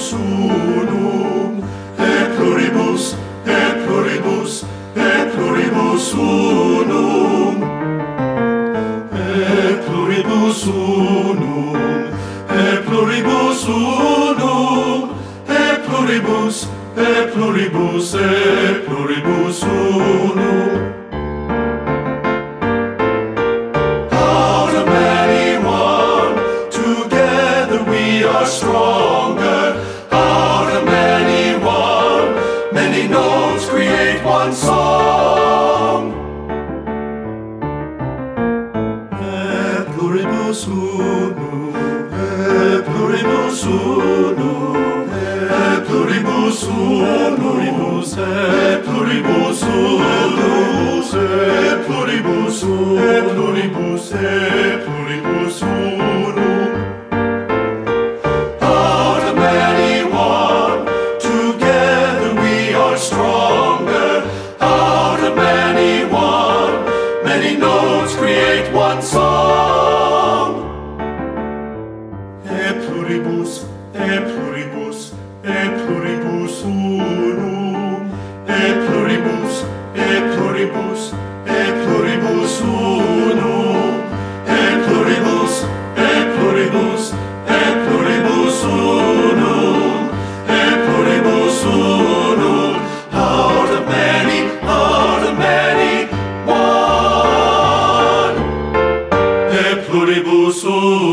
pluribus unum, et pluribus, et pluribus, et pluribus unum, et pluribus unum, et pluribus unum, et pluribus, et pluribus, et pluribus unum, notes create one song. Et pluribus unum, et pluribus unum, et pluribus unum, et pluribus unum, et pluribus unum, et pluribus unum. Many notes create one song. E pluribus, e pluribus, e pluribus unum, e pluribus, e pluribus. Oh.